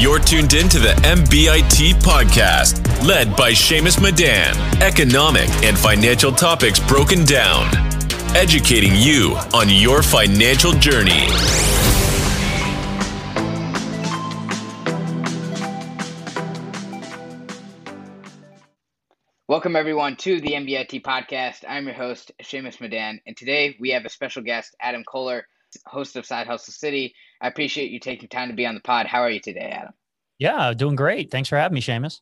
You're tuned in to the MBIT podcast, led by Shamus Madan. Economic and financial topics broken down, educating you on your financial journey. Welcome, everyone, to the MBIT podcast. I'm your host, Shamus Madan, and today we have a special guest, Adam Koehler, host of Side Hustle City. I appreciate you taking time to be on the pod. How are you today, Adam? Yeah, doing great. Thanks for having me, Shamus.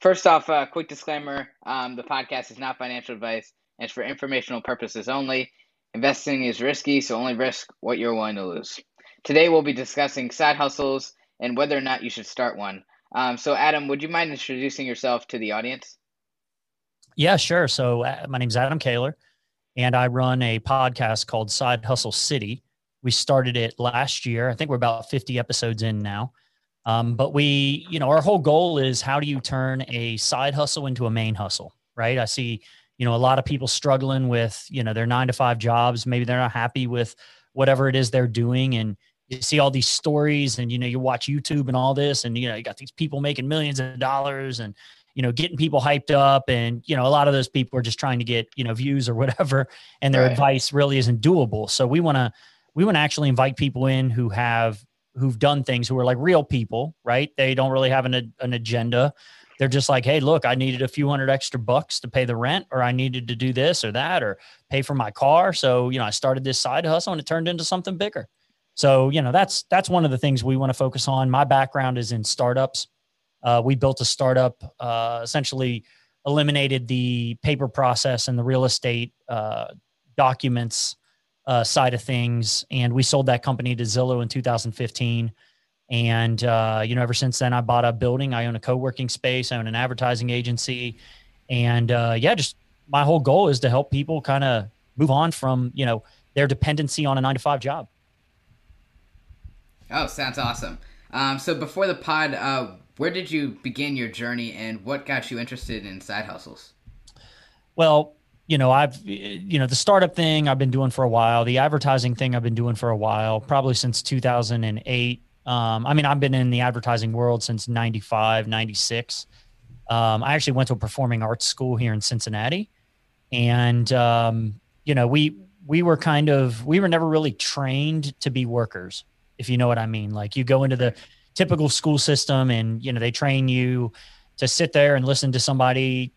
First off, a uh, quick disclaimer um, the podcast is not financial advice and it's for informational purposes only. Investing is risky, so only risk what you're willing to lose. Today, we'll be discussing side hustles and whether or not you should start one. Um, so, Adam, would you mind introducing yourself to the audience? Yeah, sure. So uh, my is Adam Koehler, and I run a podcast called Side Hustle City. We started it last year. I think we're about 50 episodes in now. Um, but we, you know, our whole goal is how do you turn a side hustle into a main hustle, right? I see, you know, a lot of people struggling with, you know, their nine to five jobs. Maybe they're not happy with whatever it is they're doing. And you see all these stories and, you know, you watch YouTube and all this, and, you know, you got these people making millions of dollars and, you know, getting people hyped up. And, you know, a lot of those people are just trying to get, you know, views or whatever. And their right. advice really isn't doable. So we want to, we want to actually invite people in who have, who've done things who are like real people, right? They don't really have an, an agenda. They're just like, hey, look, I needed a few hundred extra bucks to pay the rent, or I needed to do this or that, or pay for my car. So, you know, I started this side hustle and it turned into something bigger. So, you know, that's that's one of the things we want to focus on. My background is in startups. Uh, we built a startup, uh, essentially eliminated the paper process and the real estate uh, documents uh, side of things, and we sold that company to Zillow in 2015. And uh, you know, ever since then, I bought a building. I own a co-working space. I own an advertising agency, and uh, yeah, just my whole goal is to help people kind of move on from you know their dependency on a nine to five job. Oh, sounds awesome. Um, so before the pod, where did you begin your journey and what got you interested in side hustles? Well, you know, I've, you know, the startup thing I've been doing for a while, the advertising thing I've been doing for a while, probably since 2008. Um, I mean, I've been in the advertising world since 95, 96. Um, I actually went to a performing arts school here in Cincinnati. And, um, you know, we, we were kind of, we were never really trained to be workers, if you know what I mean. Like you go into the, typical school system and you know they train you to sit there and listen to somebody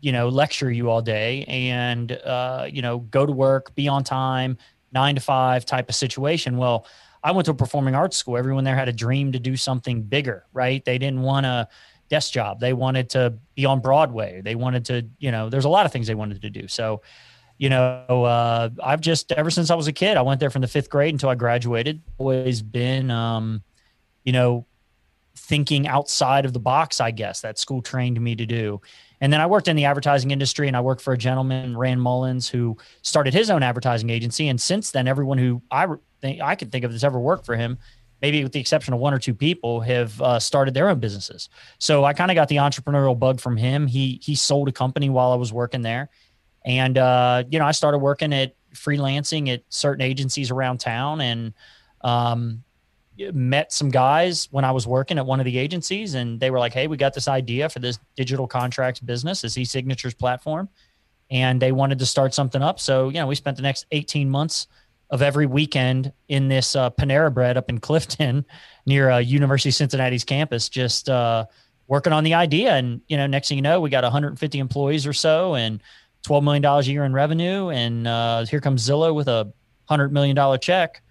you know lecture you all day and uh, you know go to work be on time nine to five type of situation. Well i went to a performing arts school. Everyone there had a dream to do something bigger right? They didn't want a desk job. They wanted to be on broadway. They wanted to you know there's a lot of things they wanted to do. So you know uh, i've just ever since i was a kid i went there from the fifth grade until i graduated. Always been um, you know, thinking outside of the box, I guess that school trained me to do. And then I worked in the advertising industry and I worked for a gentleman, Rand Mullins, who started his own advertising agency. And since then, everyone who I think I could think of that's ever worked for him, maybe with the exception of one or two people, have uh, started their own businesses. So I kind of got the entrepreneurial bug from him. He he sold a company while I was working there, and uh, you know I started working at freelancing at certain agencies around town, and um, met some guys when I was working at one of the agencies, and they were like, "Hey, we got this idea for this digital contracts business, this e-signatures platform," and they wanted to start something up. So, you know, we spent the next 18 months of every weekend in this uh, Panera Bread up in Clifton, near uh, University of Cincinnati's campus, just uh, working on the idea. And you know, next thing you know, we got 150 employees or so, and 12 million dollars a year in revenue. And uh, here comes Zillow with a hundred million dollar check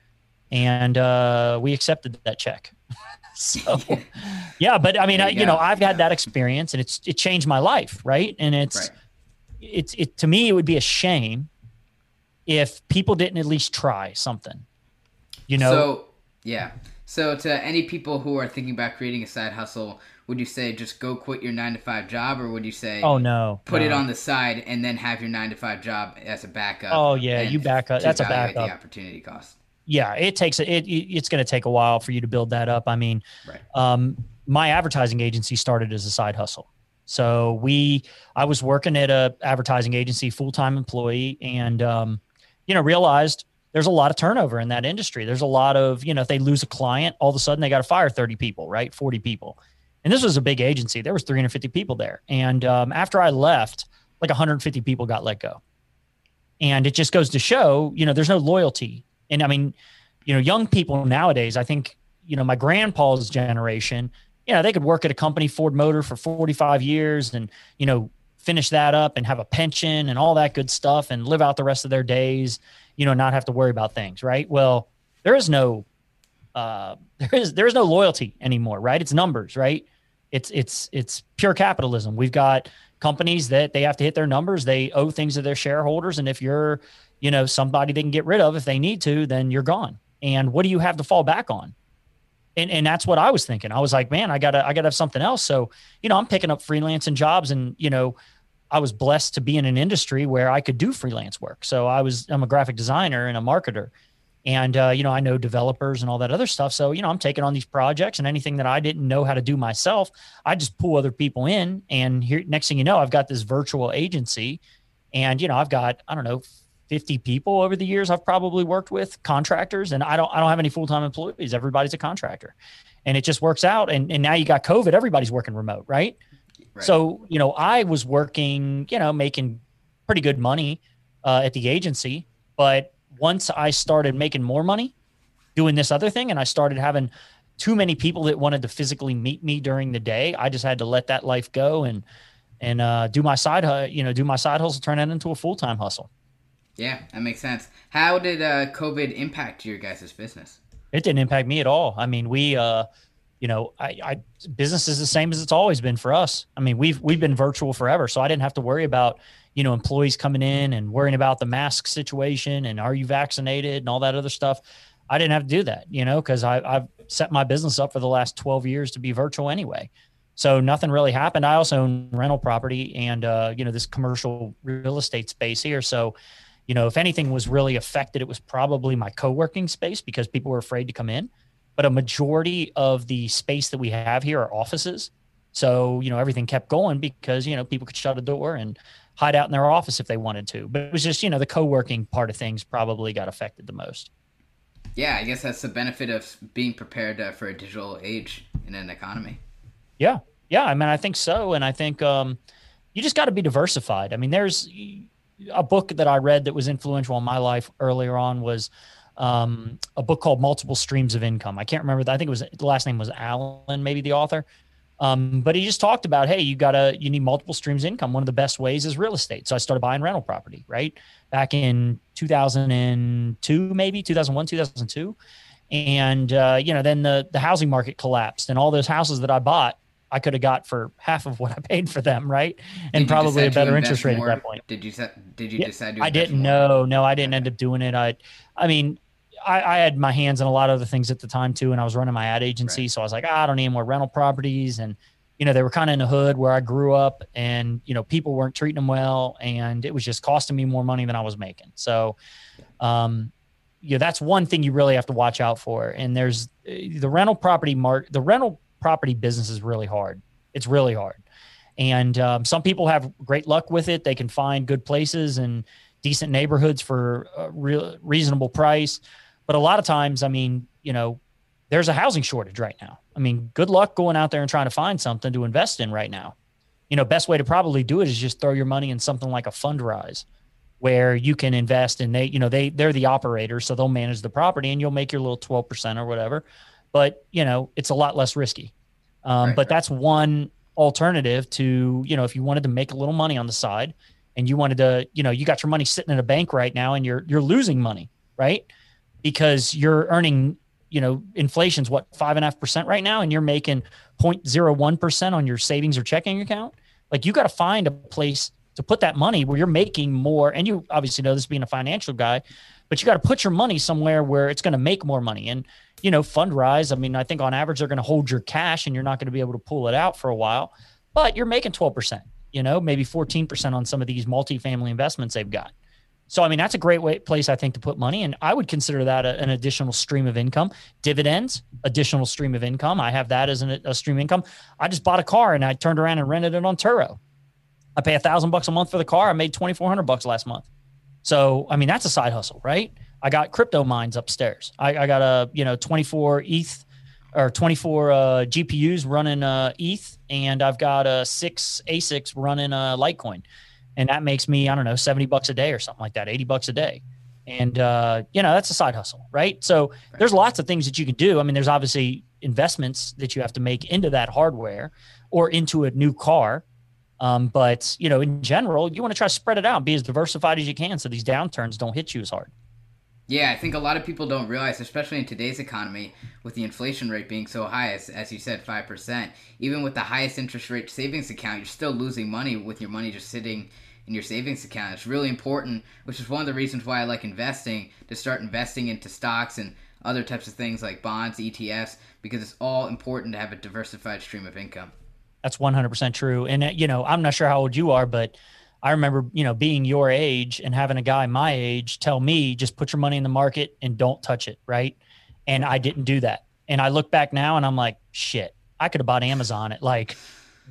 and uh, we accepted that check. so, yeah, but I mean, I, you know, I've had that experience, and it's it changed my life, right? And it's right. it's it to me, it would be a shame if people didn't at least try something. You know. So yeah. So to any people who are thinking about creating a side hustle, would you say just go quit your nine to five job, or would you say, oh no, put no. it on the side and then have your nine to five job as a backup? Oh yeah, you back up. That's a backup. The opportunity cost yeah, it takes it. It's going to take a while for you to build that up. I mean, right. um, my advertising agency started as a side hustle. So we, I was working at a advertising agency, full time employee, and um, you know realized there's a lot of turnover in that industry. There's a lot of, you know, if they lose a client, all of a sudden they got to fire 30 people, right? 40 people. And this was a big agency. There was 350 people there. And um, after I left, like 150 people got let go. And it just goes to show, you know, there's no loyalty. And I mean, you know, young people nowadays, I think, you know, my grandpa's generation, you know, they could work at a company, Ford Motor, for 45 years and, you know, finish that up and have a pension and all that good stuff and live out the rest of their days, you know, not have to worry about things, right? Well, there is no uh there is there is no loyalty anymore, right? It's numbers, right? It's it's it's pure capitalism. We've got companies that they have to hit their numbers, they owe things to their shareholders and if you're, you know, somebody they can get rid of if they need to, then you're gone. And what do you have to fall back on? and and that's what I was thinking. I was like, man, I gotta I gotta have something else. So you know, I'm picking up freelancing jobs, and you know, I was blessed to be in an industry where I could do freelance work. So I was I'm a graphic designer and a marketer, and uh, you know I know developers and all that other stuff. So you know I'm taking on these projects and anything that I didn't know how to do myself, I just pull other people in. And here, next thing you know, I've got this virtual agency, and you know I've got I don't know 50 people over the years I've probably worked with contractors and I don't I don't have any full-time employees everybody's a contractor and it just works out and and now you got covid everybody's working remote right? right. so you know I was working you know making pretty good money uh, at the agency but once I started making more money doing this other thing and I started having too many people that wanted to physically meet me during the day I just had to let that life go and and uh, do my side hustle you know do my side hustle turn that into a full-time hustle yeah, that makes sense. How did uh, COVID impact your guys' business? It didn't impact me at all. I mean, we, uh, you know, I, I business is the same as it's always been for us. I mean, we've we've been virtual forever, so I didn't have to worry about you know employees coming in and worrying about the mask situation and are you vaccinated and all that other stuff. I didn't have to do that, you know, because I've set my business up for the last twelve years to be virtual anyway. So nothing really happened. I also own rental property and uh, you know this commercial real estate space here, so you know, if anything was really affected, it was probably my co-working space because people were afraid to come in. But a majority of the space that we have here are offices. So, you know, everything kept going because, you know, people could shut a door and hide out in their office if they wanted to. But it was just, you know, the co-working part of things probably got affected the most. Yeah, I guess that's the benefit of being prepared uh, for a digital age in an economy. Yeah. Yeah, I mean, I think so and I think um you just got to be diversified. I mean, there's a book that I read that was influential in my life earlier on was um, a book called Multiple Streams of Income. I can't remember. That. I think it was the last name was Allen, maybe the author. Um, but he just talked about, hey, you gotta you need multiple streams of income. One of the best ways is real estate. So I started buying rental property, right? Back in 2002, maybe 2001, 2002. And uh, you know, then the the housing market collapsed, and all those houses that I bought I could have got for half of what I paid for them, right? And probably a better interest rate more? at that point. Did you did you yeah, decide to? I didn't. know. no, I didn't end up doing it. I, I mean, I, I, had my hands in a lot of other things at the time too, and I was running my ad agency, right. so I was like, oh, I don't need more rental properties, and you know, they were kind of in the hood where I grew up, and you know, people weren't treating them well, and it was just costing me more money than I was making. So, um, you know, that's one thing you really have to watch out for. And there's the rental property mark, the rental property business is really hard. It's really hard. And um, some people have great luck with it. They can find good places and decent neighborhoods for a real reasonable price. But a lot of times, I mean, you know, there's a housing shortage right now. I mean, good luck going out there and trying to find something to invest in right now. You know, best way to probably do it is just throw your money in something like a Fundrise where you can invest and they, you know, they they're the operator, so they'll manage the property and you'll make your little 12% or whatever but you know it's a lot less risky. Um, right, but right. that's one alternative to you know if you wanted to make a little money on the side and you wanted to you know you got your money sitting in a bank right now and you're you're losing money right because you're earning you know inflation's what five and a half percent right now and you're making 0.01 percent on your savings or checking account like you got to find a place to put that money where you're making more and you obviously know this being a financial guy but you got to put your money somewhere where it's going to make more money and you know, Fundrise. I mean, I think on average they're going to hold your cash and you're not going to be able to pull it out for a while, but you're making 12%, you know, maybe 14% on some of these multifamily investments they've got. So, I mean, that's a great way, place, I think, to put money. And I would consider that a, an additional stream of income. Dividends, additional stream of income. I have that as an, a stream income. I just bought a car and I turned around and rented it on Turo. I pay a thousand bucks a month for the car. I made 2,400 bucks last month. So, I mean, that's a side hustle, right? I got crypto mines upstairs. I, I got a you know 24 ETH or 24 uh, GPUs running uh, ETH, and I've got a six ASICs running uh, Litecoin, and that makes me I don't know 70 bucks a day or something like that, 80 bucks a day, and uh, you know that's a side hustle, right? So there's lots of things that you can do. I mean, there's obviously investments that you have to make into that hardware or into a new car. Um, but you know, in general, you want to try to spread it out, be as diversified as you can, so these downturns don't hit you as hard. Yeah, I think a lot of people don't realize, especially in today's economy, with the inflation rate being so high, as, as you said, 5%, even with the highest interest rate savings account, you're still losing money with your money just sitting in your savings account. It's really important, which is one of the reasons why I like investing, to start investing into stocks and other types of things like bonds, ETFs, because it's all important to have a diversified stream of income. That's 100% true. And, uh, you know, I'm not sure how old you are, but I remember, you know, being your age and having a guy my age tell me just put your money in the market and don't touch it, right? And I didn't do that. And I look back now and I'm like, shit, I could have bought Amazon at like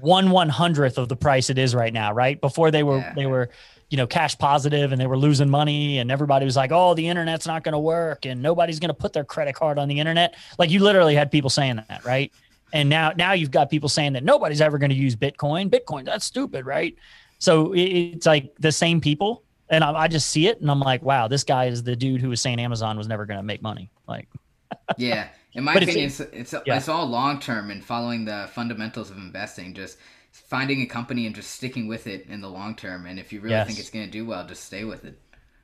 one one hundredth of the price it is right now, right? Before they were yeah. they were, you know, cash positive and they were losing money and everybody was like, "Oh, the internet's not going to work and nobody's going to put their credit card on the internet." Like you literally had people saying that, right? And now now you've got people saying that nobody's ever going to use Bitcoin. Bitcoin, that's stupid, right? So it's like the same people, and I, I, just see it, and I'm like, wow, this guy is the dude who was saying Amazon was never going to make money. Like, yeah, in my opinion, it's it's, it's, yeah. it's all long term and following the fundamentals of investing. Just finding a company and just sticking with it in the long term. And if you really yes. think it's going to do well, just stay with it.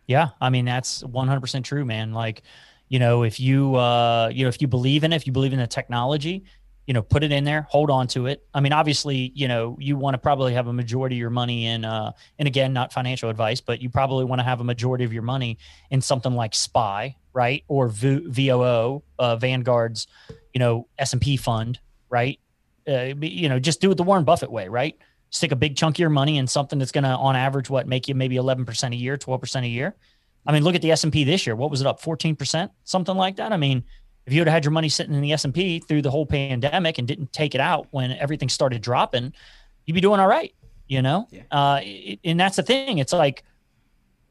Yeah, I mean that's 100% true, man. Like, you know, if you uh, you know, if you believe in it, if you believe in the technology, you know, put it in there, hold on to it. I mean, obviously, you know, you want to probably have a majority of your money in, uh, and again, not financial advice, but you probably want to have a majority of your money in something like SPY, right, or v- VOO, uh, Vanguard's, you know, S and P fund, right. Uh, you know, just do it the Warren Buffett way, right? Stick a big chunk of your money in something that's going to, on average, what make you maybe eleven percent a year, twelve percent a year. I mean, look at the S and P this year. What was it up? Fourteen percent, something like that. I mean if you had had your money sitting in the S&P through the whole pandemic and didn't take it out when everything started dropping, you'd be doing all right, you know? Yeah. Uh, and that's the thing. It's like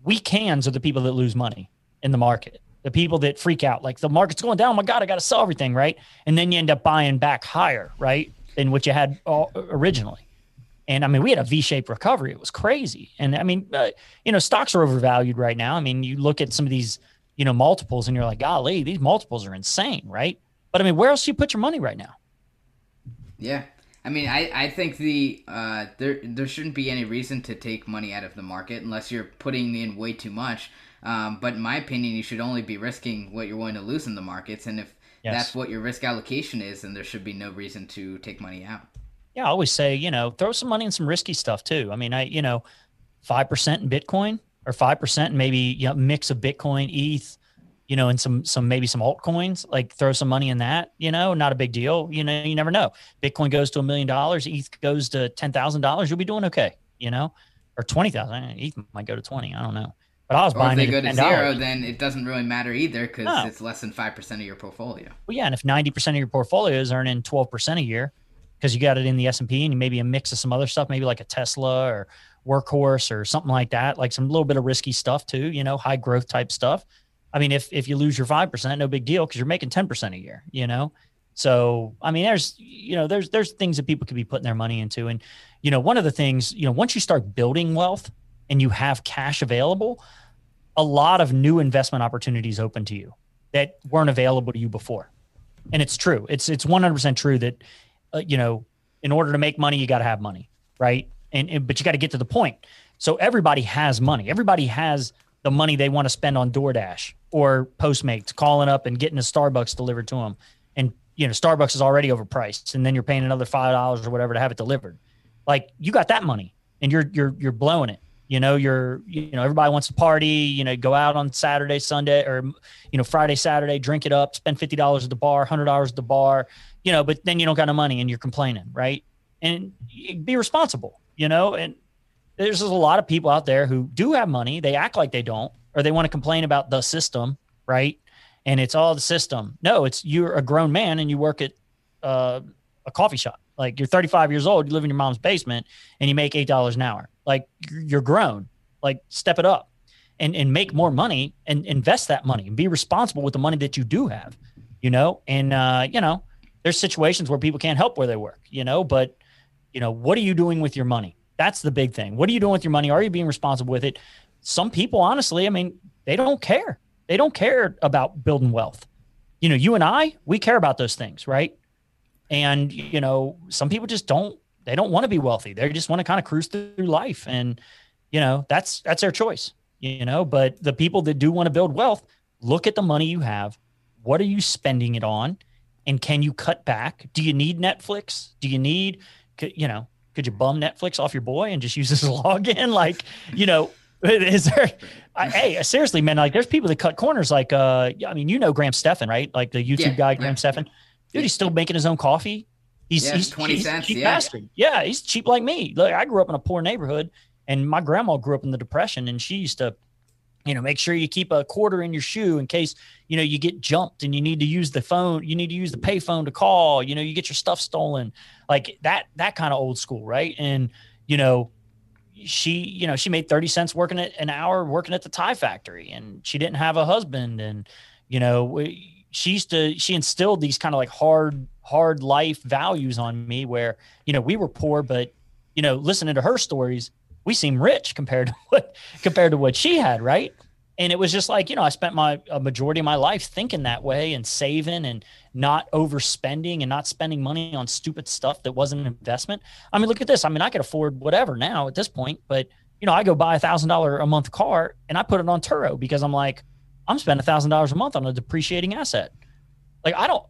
weak hands are the people that lose money in the market. The people that freak out, like the market's going down. Oh my God, I got to sell everything, right? And then you end up buying back higher, right, than what you had originally. And I mean, we had a V-shaped recovery. It was crazy. And I mean, uh, you know, stocks are overvalued right now. I mean, you look at some of these – you know, multiples and you're like, golly, these multiples are insane, right? But I mean, where else do you put your money right now? Yeah. I mean, I, I think the uh, there there shouldn't be any reason to take money out of the market unless you're putting in way too much. Um, but in my opinion, you should only be risking what you're willing to lose in the markets, and if yes. that's what your risk allocation is, then there should be no reason to take money out. Yeah, I always say, you know, throw some money in some risky stuff too. I mean, I you know, five percent in Bitcoin, or five percent, and maybe you know, mix of Bitcoin, ETH, you know, and some some maybe some altcoins. Like throw some money in that. You know, not a big deal. You know, you never know. Bitcoin goes to a million dollars, ETH goes to ten thousand dollars. You'll be doing okay. You know, or twenty thousand. ETH might go to twenty. I don't know. But I was or buying if they go to zero, then it doesn't really matter either because no. it's less than five percent of your portfolio. Well, yeah, and if ninety percent of your portfolio is earning twelve percent a year because you got it in the S and P and maybe a mix of some other stuff, maybe like a Tesla or workhorse or something like that, like some little bit of risky stuff too, you know, high growth type stuff. I mean, if if you lose your five percent, no big deal because you're making ten percent a year, you know. So I mean, there's you know, there's there's things that people could be putting their money into, and you know, one of the things, you know, once you start building wealth and you have cash available, a lot of new investment opportunities open to you that weren't available to you before, and it's true. It's it's 100 percent true that uh, you know, in order to make money, you got to have money, right? And, and but you got to get to the point. So everybody has money. Everybody has the money they want to spend on DoorDash or Postmates, calling up and getting a Starbucks delivered to them. And you know, Starbucks is already overpriced, and then you're paying another five dollars or whatever to have it delivered. Like you got that money, and you're you're you're blowing it. You know, you're you know everybody wants to party. You know, go out on Saturday, Sunday, or you know Friday, Saturday, drink it up, spend fifty dollars at the bar, hundred dollars at the bar. You know, but then you don't got no money, and you're complaining, right? And be responsible you know, and there's a lot of people out there who do have money. They act like they don't, or they want to complain about the system, right? And it's all the system. No, it's you're a grown man and you work at uh, a coffee shop. Like you're 35 years old, you live in your mom's basement, and you make eight dollars an hour. Like you're grown. Like step it up. and and make more money and invest that money and be responsible with the money that you do have you know and uh you know there's situations where people can't help where they work you know but you know what are you doing with your money? That's the big thing. What are you doing with your money? Are you being responsible with it? Some people honestly i mean they don't care. They don't care about building wealth. You know you and i we care about those things right? And you know some people just don't they don't want to be wealthy. They just want to kind of cruise through life. And you know that's that's their choice you know? But the people that do want to build wealth look at the money you have. What are you spending it on? And can you cut back? Do you need netflix? Do you need you know could you bum netflix off your boy and just use his login like you know is there I, hey seriously man like there's people that cut corners like uh i mean you know graham stephan right like the youtube yeah, guy graham yeah. stephan dude he's still making his own coffee he's yeah, he's 20 he's cents cheap yeah. bastard. yeah he's cheap like me look i grew up in a poor neighborhood and my grandma grew up in the depression and she used to you know make sure you keep a quarter in your shoe in case you know you get jumped and you need to use the phone you need to use the pay phone to call you know you get your stuff stolen. Like that that kind of old school right? And you know she you know she made 30 cents working at an hour working at the tie factory and she didn't have a husband. And you know she used to she instilled these kind of like hard hard life values on me where you know we were poor but you know listening to her stories we seem rich compared to what compared to what she had, right? And it was just like, you know, I spent my a majority of my life thinking that way and saving and not overspending and not spending money on stupid stuff that wasn't an investment. I mean, look at this. I mean, I could afford whatever now at this point, but you know, I go buy a thousand dollar a month car and I put it on Turo because I'm like, I'm spending a thousand dollars a month on a depreciating asset. Like I don't,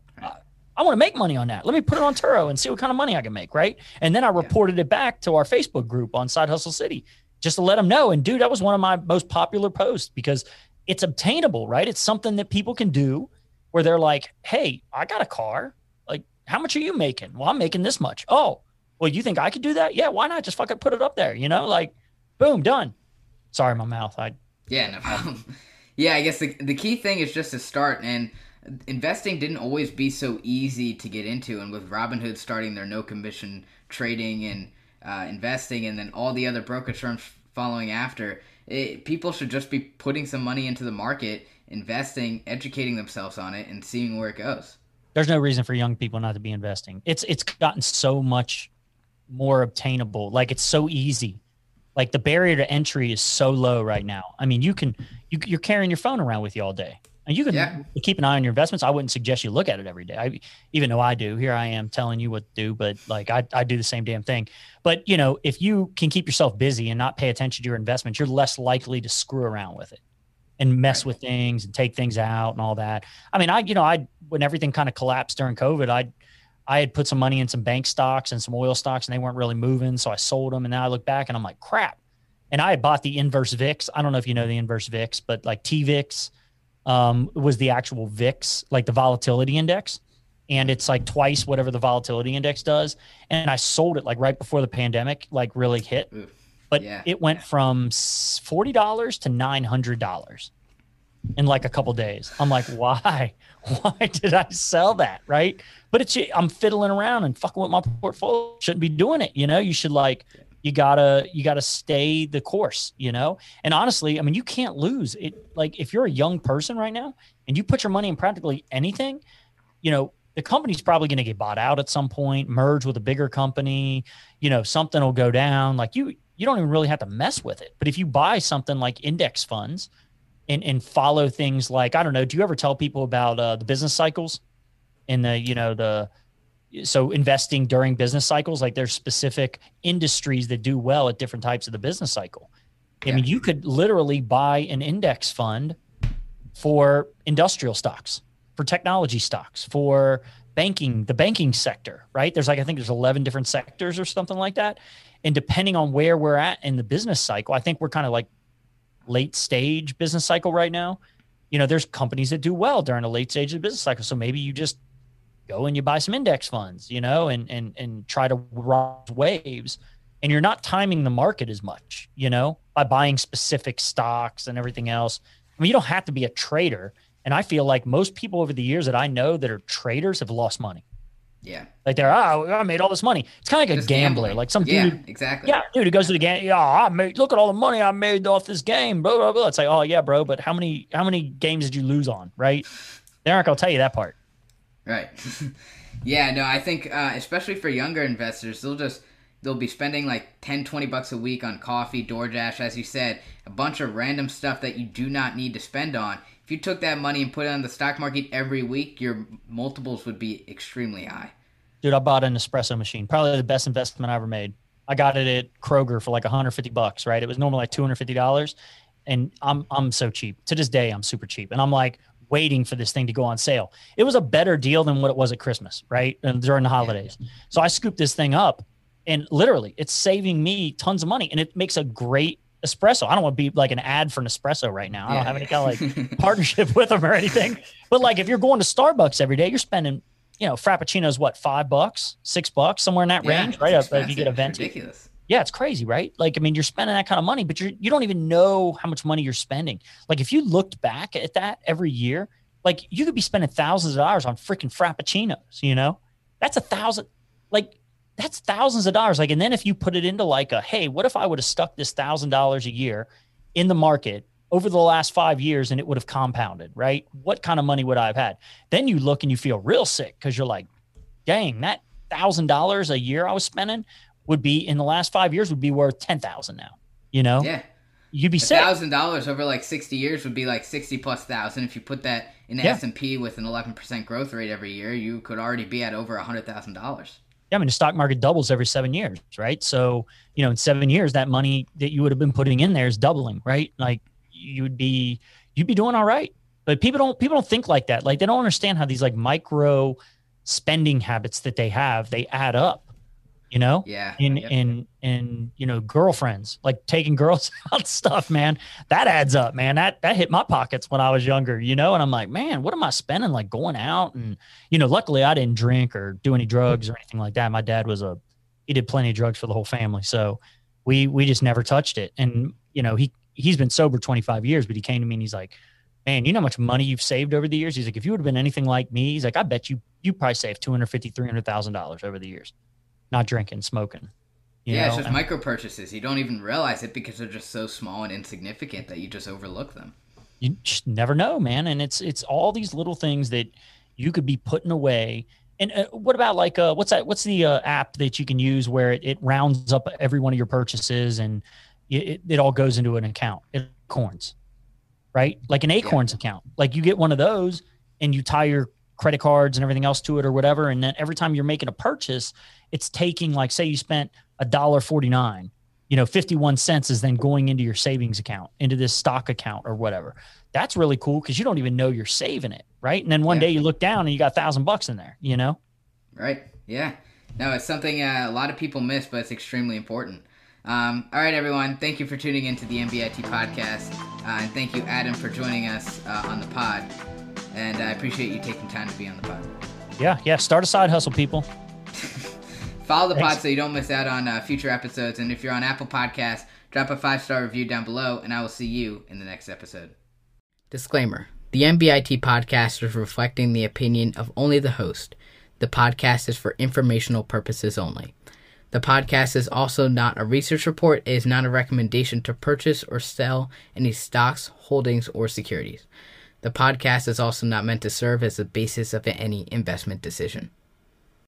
I want to make money on that. Let me put it on Turo and see what kind of money I can make, right? And then I reported yeah. it back to our Facebook group on Side Hustle City just to let them know. And dude, that was one of my most popular posts because it's obtainable, right? It's something that people can do where they're like, "Hey, I got a car. Like, how much are you making? Well, I'm making this much. Oh, well, you think I could do that? Yeah, why not? Just fucking put it up there, you know? Like, boom, done. Sorry, my mouth. I yeah, no problem. yeah, I guess the the key thing is just to start and investing didn't always be so easy to get into, and with Robinhood starting their no commission trading and uh, investing, and then all the other brokerage firms following after, it, people should just be putting some money into the market, investing, educating themselves on it, and seeing where it goes. There's no reason for young people not to be investing. It's it's gotten so much more obtainable. Like it's so easy. Like the barrier to entry is so low right now. I mean, you can you, you're carrying your phone around with you all day. And you can yeah. keep an eye on your investments. I wouldn't suggest you look at it every day. I, even though I do, here I am telling you what to do, but like I, I do the same damn thing. But you know, if you can keep yourself busy and not pay attention to your investments, you're less likely to screw around with it and mess with things and take things out and all that. I mean, I, you know, I, when everything kind of collapsed during COVID, I, I had put some money in some bank stocks and some oil stocks and they weren't really moving. So I sold them. And now I look back and I'm like, crap. And I had bought the inverse VIX. I don't know if you know the inverse VIX, but like T TVIX, um, was the actual VIX, like the volatility index. And it's like twice whatever the volatility index does. And I sold it like right before the pandemic, like really hit. But yeah. it went from $40 to $900 in like a couple days. I'm like, why? Why did I sell that? Right. But it's, I'm fiddling around and fucking with my portfolio. Shouldn't be doing it. You know, you should like, you gotta you gotta stay the course you know? And honestly i mean you can't lose it. Like if you're a young person right now and you put your money in practically anything you know the company's probably going to get bought out at some point merge with a bigger company you know something will go down. Like you you don't even really have to mess with it. But if you buy something like index funds and and follow things like i don't know do you ever tell people about uh, the business cycles and the you know the so investing during business cycles like there's specific industries that do well at different types of the business cycle. Yeah. i mean you could literally buy an index fund for industrial stocks for technology stocks for banking the banking sector right? There's like i think there's 11 different sectors or something like that. And depending on where we're at in the business cycle i think we're kind of like late stage business cycle right now. You know there's companies that do well during a late stage of the business cycle. So maybe you just go and you buy some index funds, you know, and and and try to ride waves. And you're not timing the market as much, you know, by buying specific stocks and everything else. I mean, you don't have to be a trader. And I feel like most people over the years that I know that are traders have lost money. Yeah. Like they're, oh, I made all this money. It's kind of like Just a gambler. gambling. Like some Yeah, dude. exactly. Yeah, dude, who goes to the game. Yeah, I made. Look at all the money I made off this game. Blah blah blah. It's like, oh yeah, bro. But how many how many games did you lose on? Right? They aren't gonna tell you that part. Right. yeah, no, I think uh, especially for younger investors, they'll just they'll be spending like 10 20 bucks a week on coffee, DoorDash as you said, a bunch of random stuff that you do not need to spend on. If you took that money and put it on the stock market every week, your multiples would be extremely high. Dude, I bought an espresso machine. Probably the best investment I ever made. I got it at Kroger for like 150 bucks, right? It was normally like 250 dollars, and I'm I'm so cheap. To this day, I'm super cheap, and I'm like waiting for this thing to go on sale. It was a better deal than what it was at Christmas, right? And during the holidays. So I scooped this thing up, and literally, it's saving me tons of money, and it makes a great espresso. I don't want to be like an ad for Nespresso right now. I don't have any kind of like partnership with them or anything. But like, if you're going to Starbucks every day, you're spending you know, Frappuccino's what, five bucks, six bucks, somewhere in that Yeah, range, right? If you get a venti. ridiculous. Yeah, it's crazy, right? Like, I mean, you're spending that kind of money, but you're you don't even know how much money you're spending. Like, if you looked back at that every year, like you could be spending thousands of dollars on freaking frappuccinos, you know? That's a thousand like that's thousands of dollars. Like, and then if you put it into like a hey, what if I would have stuck this thousand dollars a year in the market over the last five years and it would have compounded, right? What kind of money would I have had? Then you look and you feel real sick because you're like, dang, that thousand dollars a year I was spending would be in the last five years would be worth ten thousand now. You know, Yeah. you'd be thousand dollars over like sixty years would be like sixty plus thousand. If you put that in the Yeah. S and P with an eleven percent growth rate every year, you could already be at over a hundred thousand dollars. Yeah, I mean, the stock market doubles every seven years, right? So, you know, in seven years, that money that you would have been putting in there is doubling, right? Like you would be, you'd be doing all right. But people don't, people don't think like that. Like they don't understand how these like micro spending habits that they have, they add up, you know? Yeah. in Yep. in in you know girlfriends like taking girls out stuff man. That adds up man. That that hit my pockets when i was younger you know? And i'm like man what am i spending like going out? And you know luckily i didn't drink or do any drugs or anything like that. My dad was a he did plenty of drugs for the whole family. So we we just never touched it. And you know he he's been sober 25 years but he came to me and he's like man you know how much money you've saved over the years? He's like if you would have been anything like me he's like i bet you you probably saved 250 300000 dollars over the years not drinking smoking you yeah, it's just And- micro purchases. You don't even realize it because they're just so small and insignificant that you just overlook them. you just never know, man. And it's it's all these little things that you could be putting away. And uh, what about like uh, what's that? What's the uh, app that you can use where it, it rounds up every one of your purchases and it, it, it all goes into an account? Acorns, right? Like an Acorns account. Like you get one of those and you tie your credit cards and everything else to it or whatever. And then every time you're making a purchase, it's taking like say you spent a dollar forty nine you know 51 cents is then going into your savings account into this stock account or whatever that's really cool because you don't even know you're saving it right and then one Yeah. day you look down and you got a thousand bucks in there you know Right? Yeah. No, it's something uh, a lot of people miss, but it's extremely important. Um, all right, everyone. Thank you for tuning into the MBIT podcast. Uh, and thank you, Adam, for joining us uh, on the pod. And I appreciate you taking time to be on the pod. yeah yeah start a side hustle people Follow the pod so you don't miss out on uh, future episodes. And if you're on Apple Podcasts, drop a five star review down below, and I will see you in the next episode. Disclaimer The MBIT podcast is reflecting the opinion of only the host. The podcast is for informational purposes only. The podcast is also not a research report, it is not a recommendation to purchase or sell any stocks, holdings, or securities. The podcast is also not meant to serve as the basis of any investment decision.